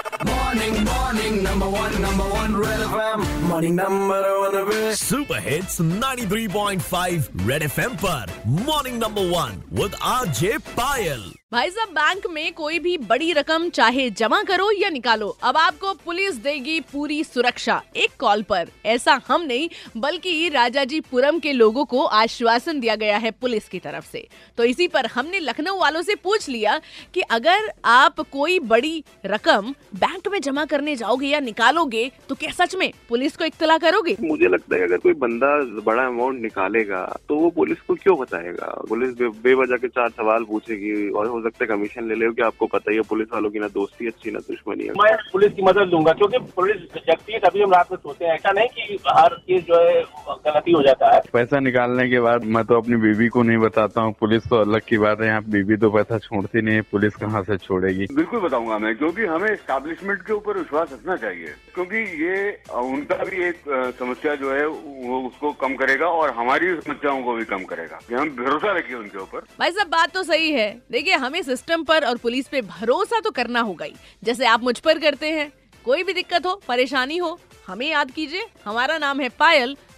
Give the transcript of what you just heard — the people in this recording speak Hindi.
Morning, morning, number one, number one, Red FM. Morning, number one, Red super hits 93.5 Red FM पर. Morning number one with RJ Payal भाई साहब बैंक में कोई भी बड़ी रकम चाहे जमा करो या निकालो अब आपको पुलिस देगी पूरी सुरक्षा एक कॉल पर। ऐसा हम नहीं बल्कि राजाजी पुरम के लोगों को आश्वासन दिया गया है पुलिस की तरफ़ से। तो इसी पर हमने लखनऊ वालों से पूछ लिया कि अगर आप कोई बड़ी रकम बैंक में जमा करने जाओगे या निकालोगे तो क्या सच में पुलिस को इत्तला करोगे? मुझे लगता है अगर कोई बंदा बड़ा अमाउंट निकालेगा तो वो पुलिस को क्यों बताएगा? पुलिस बे, बेवजह के चार सवाल पूछेगी और हो सकता है कमीशन ले ले कि आपको पता ही है पुलिस वालों की ना दोस्ती अच्छी ना दुश्मनी है मैं पुलिस की मदद लूँगा क्योंकि पुलिस जगती है तभी हम रात में सोते हैं। ऐसा नहीं की हर चीज़ जो है गलती हो जाता है। पैसा निकालने के बाद मैं तो अपनी बीवी को नहीं बताता हूँ। पुलिस तो अलग की बात है। यहाँ बीवी तो पैसा छोड़ती नहीं है। पुलिस कहाँ से छोड़ेगी? बिल्कुल बताऊँगा मैं क्योंकि हमें स्टैब्लिशमेंट के ऊपर विश्वास रखना चाहिए। क्योंकि ये उनका भी एक समस्या जो है वो उसको कम करेगा और हमारी समस्याओं को भी कम करेगा। हम भरोसा रखिए उनके ऊपर। भाई साहब बात तो सही है। देखिए हमें सिस्टम पर और पुलिस पे भरोसा तो करना होगा ही। जैसे आप मुझ पर करते हैं। कोई भी दिक्कत हो परेशानी हो हमें याद कीजिए। हमारा नाम है पायल।